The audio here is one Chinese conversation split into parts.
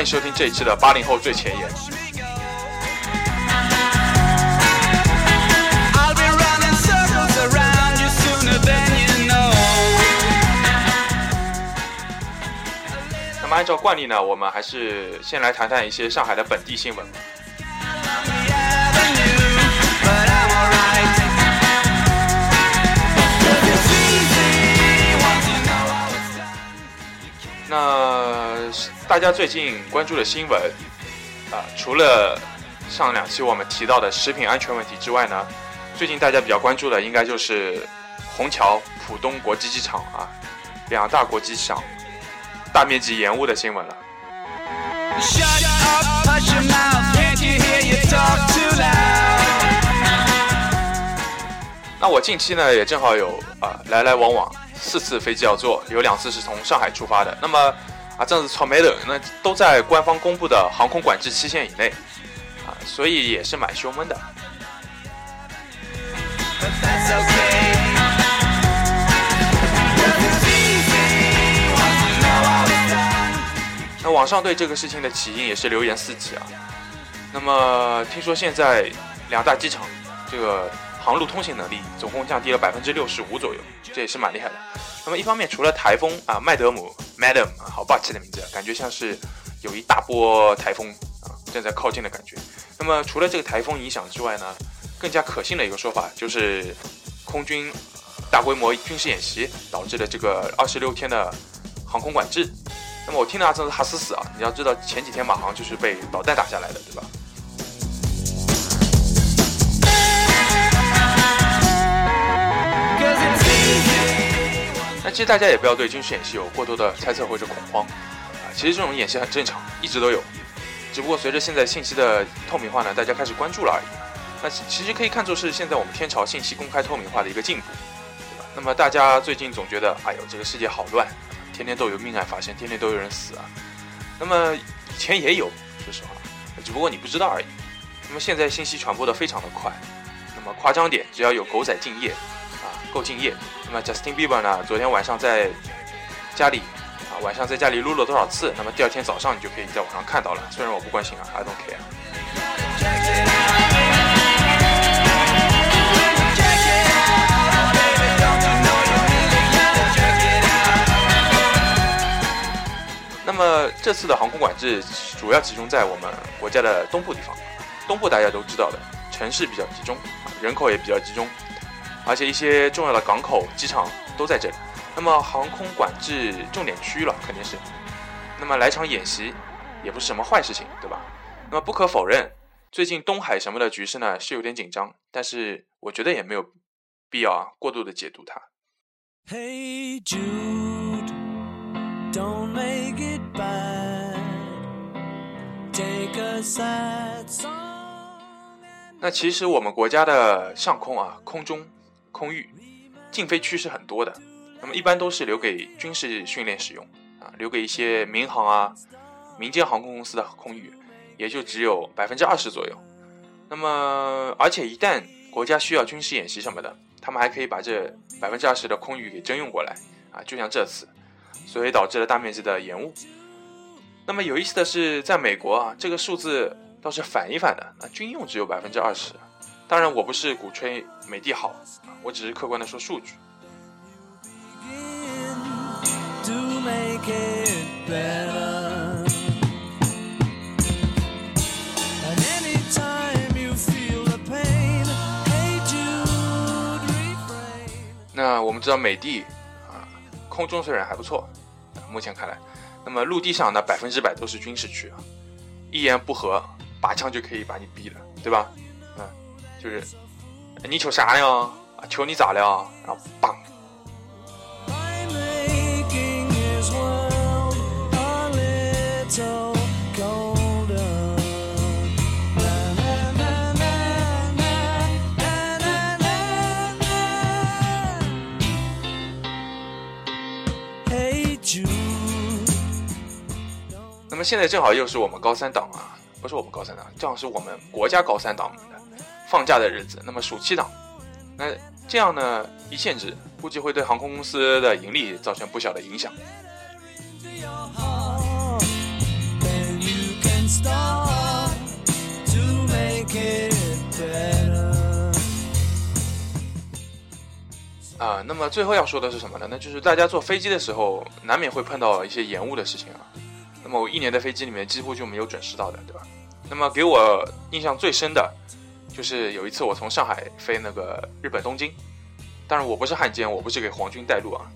欢迎收听这一期的八零后最前沿。那么按照惯例呢，我们还是先来谈谈一些上海的本地新闻。那大家最近关注的新闻啊，除了上两期我们提到的食品安全问题之外呢，最近大家比较关注的应该就是虹桥浦东国际机场啊，两大国际机场大面积延误的新闻了。那我近期呢也正好有啊来来往往。四次飞机要坐，有两次是从上海出发的。那么啊，这样子草莓的那都在官方公布的航空管制期限以内啊，所以也是蛮胸闷的。那网上对这个事情的起因也是流言四起啊。那么听说现在两大机场这个。航路通行能力总共降低了百分之六十五左右，这也是蛮厉害的。那么一方面，除了台风啊，麦德姆 （Madam），好霸气的名字啊，感觉像是有一大波台风啊正在靠近的感觉。那么除了这个台风影响之外呢，更加可信的一个说法就是空军大规模军事演习导致的这个二十六天的航空管制。那么我听到真是哈斯死啊！你要知道前几天马航就是被导弹打下来的，对吧？其实大家也不要对军事演习有过多的猜测或者恐慌，啊，其实这种演习很正常，一直都有，只不过随着现在信息的透明化呢，大家开始关注了而已。那其实可以看作是现在我们天朝信息公开透明化的一个进步，对吧？那么大家最近总觉得，哎呦，这个世界好乱，天天都有命案发生，天天都有人死啊。那么以前也有，说实话，只不过你不知道而已。那么现在信息传播的非常的快，那么夸张点，只要有狗仔敬业。够敬业。那么 Justin Bieber 呢？昨天晚上在家里啊，晚上在家里撸了多少次？那么第二天早上你就可以在网上看到了。虽然我不关心啊，I don't care。那么这次的航空管制主要集中在我们国家的东部地方。东部大家都知道的，城市比较集中，人口也比较集中。而且一些重要的港口、机场都在这里，那么航空管制重点区域了，肯定是。那么来场演习，也不是什么坏事情，对吧？那么不可否认，最近东海什么的局势呢是有点紧张，但是我觉得也没有必要啊过度的解读它。Hey Jude, don't make it bad. Take a sad song. 那其实我们国家的上空啊，空中。空域禁飞区是很多的，那么一般都是留给军事训练使用啊，留给一些民航啊、民间航空公司的空域也就只有百分之二十左右。那么，而且一旦国家需要军事演习什么的，他们还可以把这百分之二十的空域给征用过来啊，就像这次，所以导致了大面积的延误。那么有意思的是，在美国啊，这个数字倒是反一反的啊，军用只有百分之二十。当然，我不是鼓吹美帝好，我只是客观的说数据。那我们知道美帝啊，空中虽然还不错，目前看来，那么陆地上呢百分之百都是军事区啊，一言不合，拔枪就可以把你毙了，对吧？就是，你求啥呀？啊，求你咋了？然后棒。那么现在正好又是我们高三党啊，不是我们高三党，正好是我们国家高三党。放假的日子，那么暑期档，那这样呢一限制，估计会对航空公司的盈利造成不小的影响。啊，那么最后要说的是什么呢？那就是大家坐飞机的时候，难免会碰到一些延误的事情啊。那么我一年的飞机里面几乎就没有准时到的，对吧？那么给我印象最深的，就是有一次我从上海飞那个日本东京，当然我不是汉奸，我不是给皇军带路啊。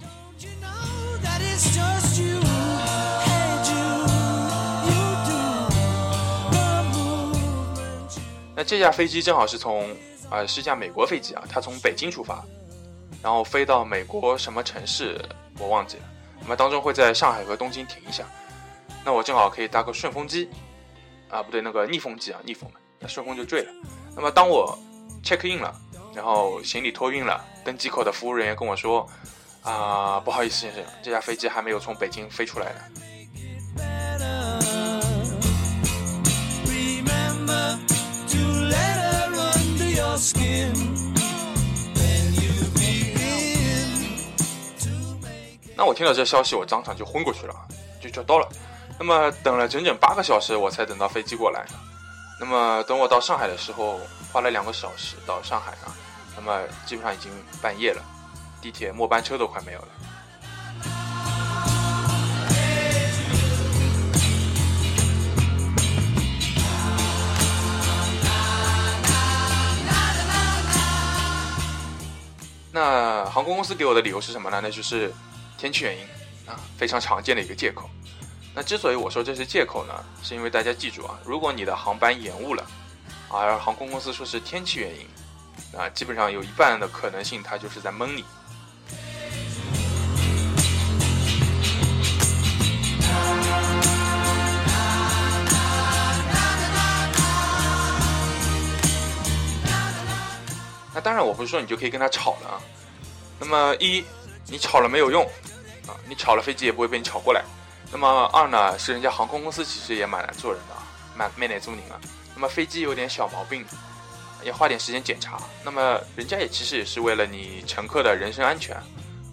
那这架飞机正好是从啊、是架美国飞机啊，它从北京出发，然后飞到美国什么城市我忘记了。那么当中会在上海和东京停一下，那我正好可以搭个顺风机，啊不对，那个逆风机啊，逆风的，那顺风就坠了。那么当我 check in 了，然后行李托运了，登机口的服务人员跟我说，啊不好意思先生，这架飞机还没有从北京飞出来呢。那我听到这消息，我当场就昏过去了，就就到了。那么等了整整八个小时，我才等到飞机过来。那么等我到上海的时候，花了两个小时到上海啊。那么基本上已经半夜了，地铁末班车都快没有了。那航空公司给我的理由是什么呢？那就是天气原因啊，非常常见的一个借口。那之所以我说这是借口呢，是因为大家记住啊，如果你的航班延误了，而航空公司说是天气原因，啊，基本上有一半的可能性他就是在蒙你。那当然，我不是说你就可以跟他吵了啊。那么一，你吵了没有用啊，你吵了飞机也不会被你吵过来。那么二呢，是人家航空公司其实也蛮难做人的啊，蛮蛮难做人啊。那么飞机有点小毛病，要花点时间检查。那么人家也其实也是为了你乘客的人身安全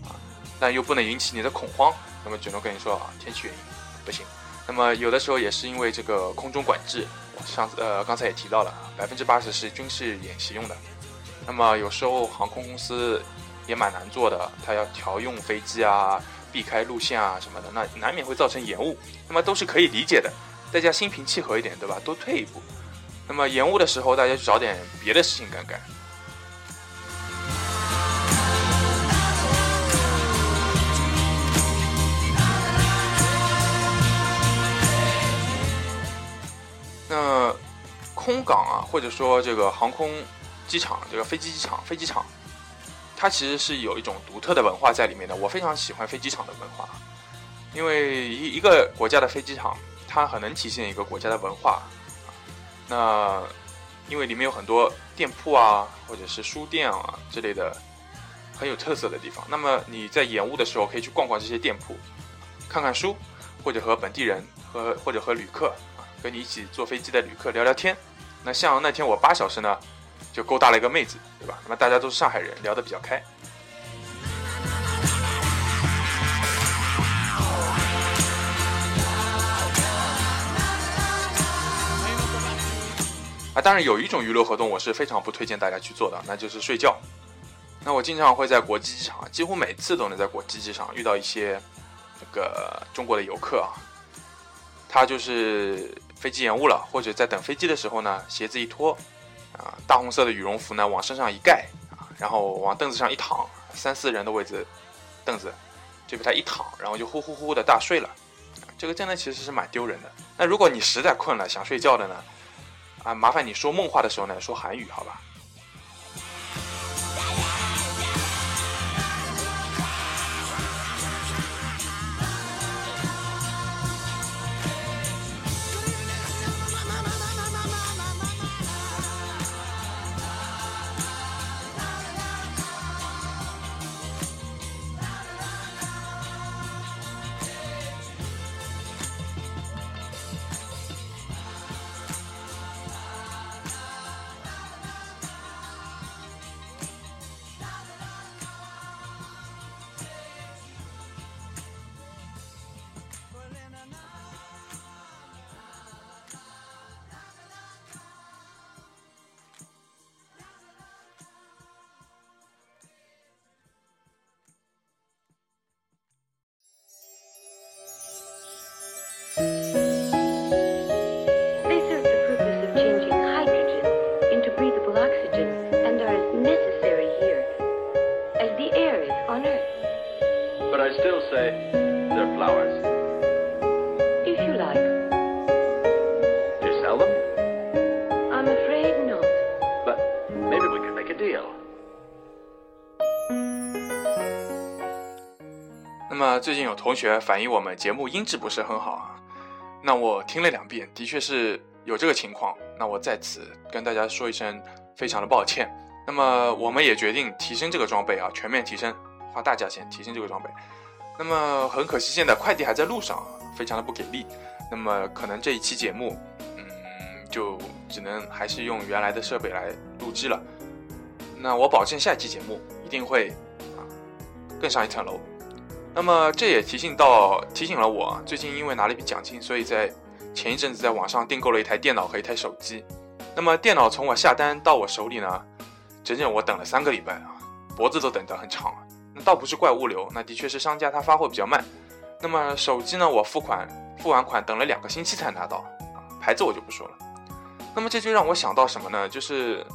啊，但又不能引起你的恐慌，那么只能跟你说啊，天气原因不行。那么有的时候也是因为这个空中管制，上次呃刚才也提到了，百分之八十是军事演习用的。那么有时候航空公司也蛮难做的，它要调用飞机啊，避开路线啊什么的，那难免会造成延误。那么都是可以理解的，大家心平气和一点，对吧？多退一步。那么延误的时候，大家去找点别的事情干干。那空港啊，或者说这个航空机场、这个飞机机场、飞机场，它其实是有一种独特的文化在里面的。我非常喜欢飞机场的文化，因为一一个国家的飞机场，它很能体现一个国家的文化。那因为里面有很多店铺啊，或者是书店啊之类的很有特色的地方。那么你在延误的时候，可以去逛逛这些店铺，看看书，或者和本地人和或者和旅客啊，跟你一起坐飞机的旅客聊聊天。那像那天我八小时呢，就勾搭了一个妹子，对吧？那么大家都是上海人，聊得比较开。啊，当然有一种娱乐活动我是非常不推荐大家去做的，那就是睡觉。那我经常会在国际机场，几乎每次都能在国际机场遇到一些那个中国的游客啊，他就是飞机延误了，或者在等飞机的时候呢，鞋子一脱，啊，大红色的羽绒服呢往身上一盖啊，然后往凳子上一躺，三四人的位置，凳子就被他一躺，然后就呼呼呼的大睡了。这个真的其实是蛮丢人的。那如果你实在困了想睡觉的呢，啊，麻烦你说梦话的时候呢说韩语，好吧？同学反映我们节目音质不是很好啊，那我听了两遍，的确是有这个情况。那我在此跟大家说一声非常的抱歉。那么我们也决定提升这个装备啊，全面提升，花大价钱提升这个装备。那么很可惜，现在快递还在路上，非常的不给力。那么可能这一期节目，嗯，就只能还是用原来的设备来录制了。那我保证下一期节目一定会啊更上一层楼。那么这也提醒到提醒了我，最近因为拿了一笔奖金，所以在前一阵子在网上订购了一台电脑和一台手机。那么电脑从我下单到我手里呢，整整我等了三个礼拜啊，脖子都等得很长了。那倒不是怪物流，那的确是商家他发货比较慢。那么手机呢，我付款付完款等了两个星期才拿到，啊，牌子我就不说了。那么这就让我想到什么呢？就是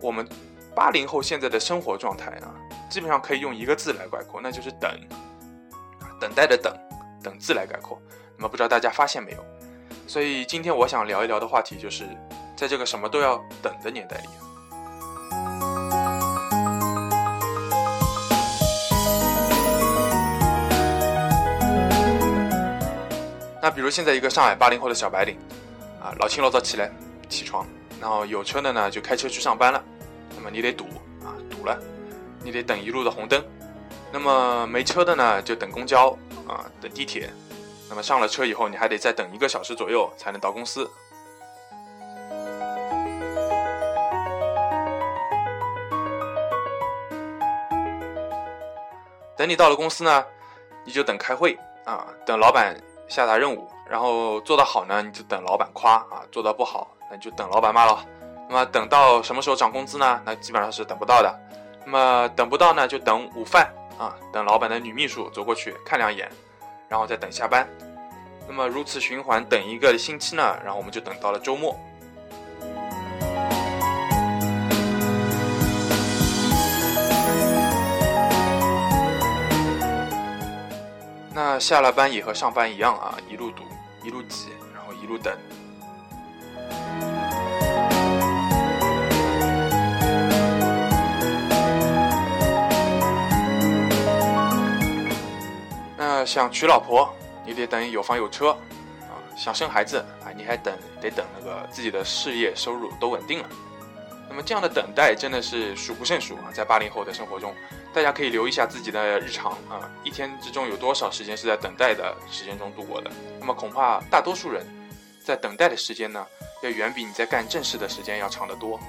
我们八零后现在的生活状态啊，基本上可以用一个字来概括，那就是等，等待的等，等字来概括。那么不知道大家发现没有？所以今天我想聊一聊的话题就是，在这个什么都要等的年代里。那比如现在一个上海八零后的小白领，啊，老清老早起来起床，然后有车的呢就开车去上班了，那么你得堵啊，堵了，你得等一路的红灯，那么没车的呢就等公交啊，等地铁，那么上了车以后你还得再等一个小时左右才能到公司。等你到了公司呢，你就等开会啊，等老板下达任务，然后做得好呢，你就等老板夸啊；做得不好，那你就等老板骂了。那么等到什么时候涨工资呢？那基本上是等不到的。那么等不到呢，就等午饭啊，等老板的女秘书走过去看两眼，然后再等下班。那么如此循环，等一个星期呢，然后我们就等到了周末。那下了班也和上班一样啊，一路堵，一路挤，然后一路等。想娶老婆，你得等有房有车啊；想生孩子啊，你还等得等那个自己的事业收入都稳定了。那么这样的等待真的是数不胜数啊，在八零后的生活中。大家可以留意一下自己的日常啊，一天之中有多少时间是在等待的时间中度过的？那么恐怕大多数人在等待的时间呢，要远比你在干正事的时间要长得多。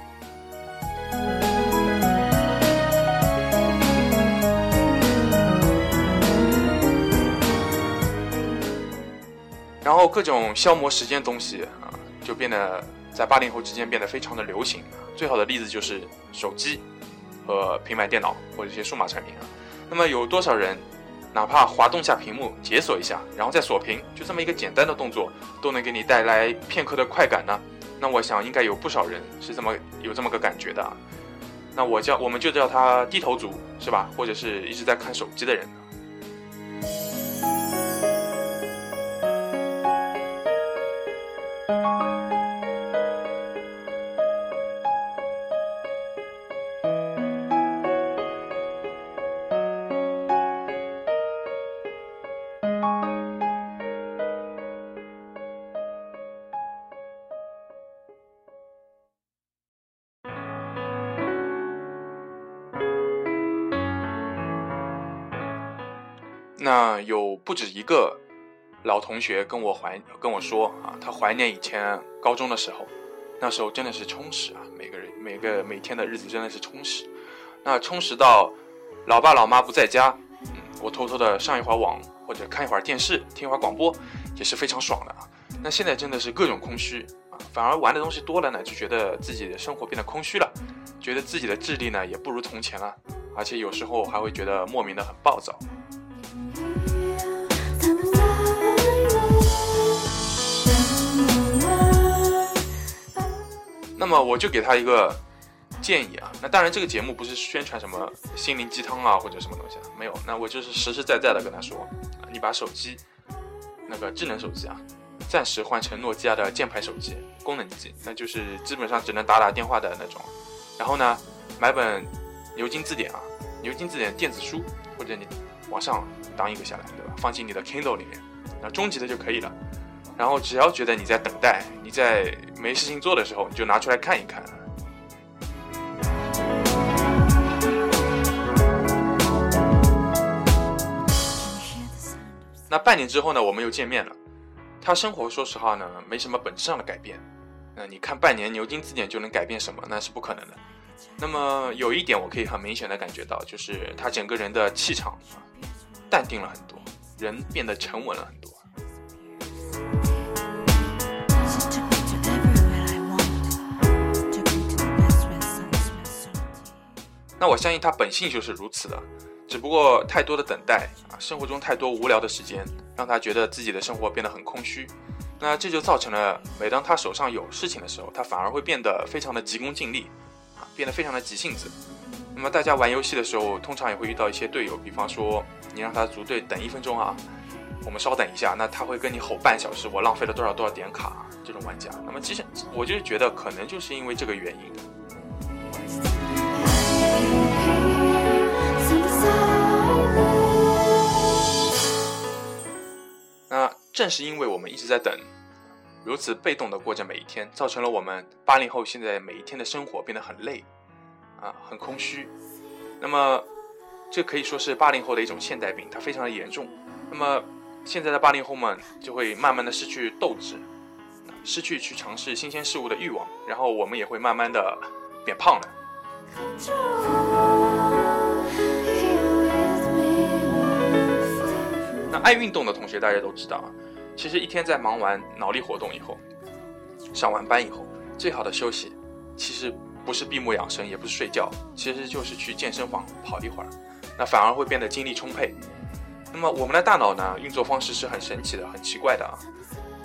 各种消磨时间的东西啊，就变得在八零后之间变得非常的流行。最好的例子就是手机。和平板电脑或者一些数码产品啊，那么有多少人，哪怕滑动下屏幕解锁一下，然后再锁屏，就这么一个简单的动作，都能给你带来片刻的快感呢？那我想应该有不少人是这么有这么个感觉的啊。那我叫我们就叫他低头族是吧？或者是一直在看手机的人。那有不止一个老同学跟我怀跟我说啊，他怀念以前高中的时候，那时候真的是充实啊，每个人每个每天的日子真的是充实。那充实到老爸老妈不在家，嗯，我偷偷的上一会儿网或者看一会儿电视，听一会儿广播，也是非常爽的啊。那现在真的是各种空虚啊，反而玩的东西多了呢，就觉得自己的生活变得空虚了，觉得自己的智力呢也不如从前了，而且有时候还会觉得莫名的很暴躁。那么我就给他一个建议啊，那当然这个节目不是宣传什么心灵鸡汤啊或者什么东西啊，没有，那我就是实实在在的跟他说，你把手机那个智能手机啊，暂时换成诺基亚的键盘手机功能机，那就是基本上只能打打电话的那种，然后呢，买本牛津字典啊，牛津字典电子书，或者你往上当一个下来，对吧？放进你的 Kindle 里面，那终极的就可以了。然后只要觉得你在等待，你在没事情做的时候，你就拿出来看一看。那半年之后呢，我们又见面了。他生活说实话呢，没什么本质上的改变。那你看半年牛津字典就能改变什么？那是不可能的。那么有一点我可以很明显的感觉到，就是他整个人的气场，淡定了很多，人变得沉稳了很多。那我相信他本性就是如此的，只不过太多的等待啊，生活中太多无聊的时间，让他觉得自己的生活变得很空虚。那这就造成了，每当他手上有事情的时候，他反而会变得非常的急功近利，啊，变得非常的急性子。那么大家玩游戏的时候，通常也会遇到一些队友，比方说你让他组队等一分钟啊，我们稍等一下，那他会跟你吼半小时，我浪费了多少多少点卡，这种玩家。那么其实我就是觉得，可能就是因为这个原因。正是因为我们一直在等，如此被动的过着每一天，造成了我们八零后现在每一天的生活变得很累，啊，很空虚。那么，这可以说是八零后的一种现代病，它非常的严重。那么，现在的八零后们就会慢慢的失去斗志，失去去尝试新鲜事物的欲望，然后我们也会慢慢的变胖了。那爱运动的同学大家都知道啊，其实一天在忙完脑力活动以后，上完班以后，最好的休息，其实不是闭目养神，也不是睡觉，其实就是去健身房跑一会儿，那反而会变得精力充沛。那么我们的大脑呢，运作方式是很神奇的，很奇怪的啊。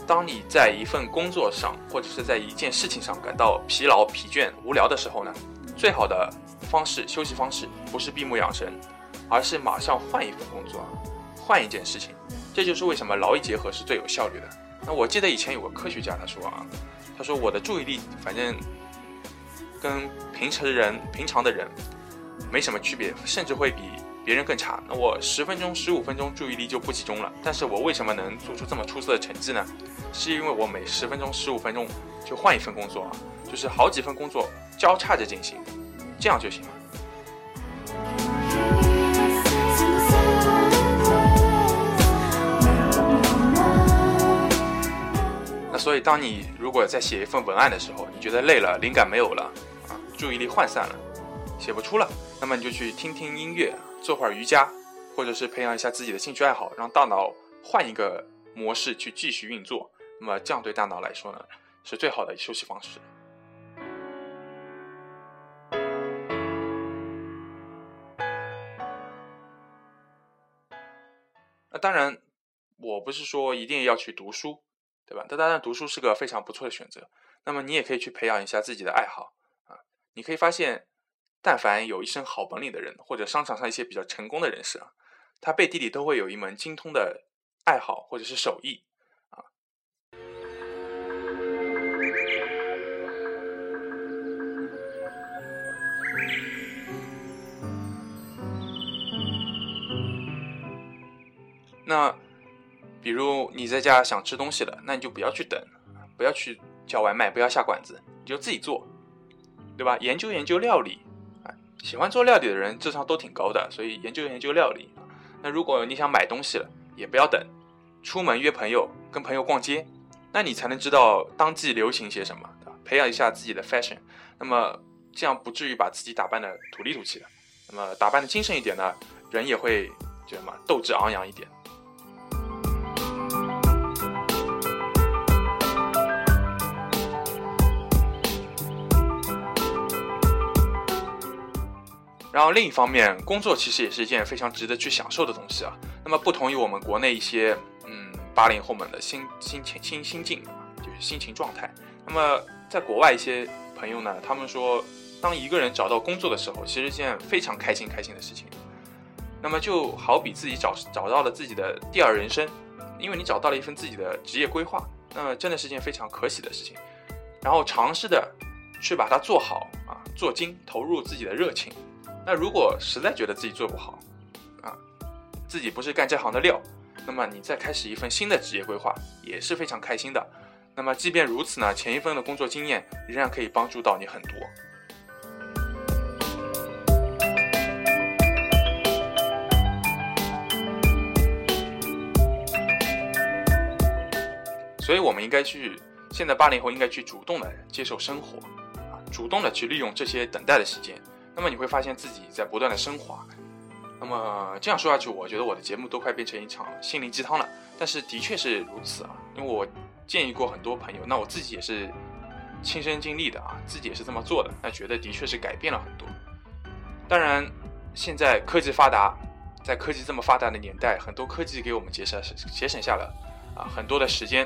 当你在一份工作上，或者是在一件事情上感到疲劳、疲倦、无聊的时候呢，最好的方式休息方式不是闭目养神，而是马上换一份工作，换一件事情。这就是为什么劳逸结合是最有效率的。那我记得以前有个科学家他说啊，他说我的注意力反正跟平时人平常的人没什么区别，甚至会比别人更差。那我十分钟、十五分钟注意力就不集中了，但是我为什么能做出这么出色的成绩呢？是因为我每十分钟、十五分钟就换一份工作啊，就是好几份工作交叉着进行，这样就行了。当你如果在写一份文案的时候，你觉得累了，灵感没有了，啊，注意力涣散了，写不出了，那么你就去听听音乐，做会儿瑜伽，或者是培养一下自己的兴趣爱好，让大脑换一个模式去继续运作。那么这样对大脑来说呢，是最好的休息方式。那当然，我不是说一定要去读书，对吧？但当然，读书是个非常不错的选择。那么你也可以去培养一下自己的爱好啊。你可以发现，但凡有一身好本领的人，或者商场上一些比较成功的人士啊，他背地里都会有一门精通的爱好或者是手艺啊。那比如你在家想吃东西了，那你就不要去等，不要去叫外卖，不要下馆子，你就自己做，对吧？研究研究料理，啊，喜欢做料理的人智商都挺高的，所以研究研究料理。那如果你想买东西了，也不要等，出门约朋友，跟朋友逛街，那你才能知道当季流行些什么，培养一下自己的 fashion，那么这样不至于把自己打扮的土里土气的，那么打扮的精神一点呢，人也会觉得嘛斗志昂扬一点。然后另一方面，工作其实也是一件非常值得去享受的东西啊。那么不同于我们国内一些嗯八零后们的心心情心心境，就是心情状态。那么在国外一些朋友呢，他们说，当一个人找到工作的时候，其实是件非常开心开心的事情。那么就好比自己找找到了自己的第二人生，因为你找到了一份自己的职业规划，那么真的是件非常可喜的事情。然后尝试的去把它做好啊，做精，投入自己的热情。那如果实在觉得自己做不好，啊，自己不是干这行的料，那么你再开始一份新的职业规划也是非常开心的。那么即便如此呢，前一份的工作经验仍然可以帮助到你很多。所以，我们应该去，现在八零后应该去主动的接受生活，啊，主动的去利用这些等待的时间。那么你会发现自己在不断的升华。那么这样说下去，我觉得我的节目都快变成一场心灵鸡汤了。但是的确是如此啊，因为我建议过很多朋友，那我自己也是亲身经历的啊，自己也是这么做的，那觉得的确是改变了很多。当然，现在科技发达，在科技这么发达的年代，很多科技给我们节省节省下了啊很多的时间。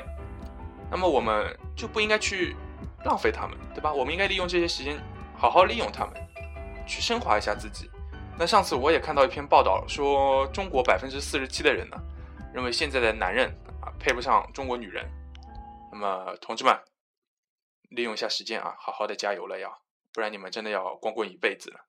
那么我们就不应该去浪费它们，对吧？我们应该利用这些时间，好好利用它们，去升华一下自己。那上次我也看到一篇报道，说中国百分之四十七的人呢，认为现在的男人啊配不上中国女人。那么同志们，利用一下时间啊，好好的加油了要，不然你们真的要光棍一辈子了。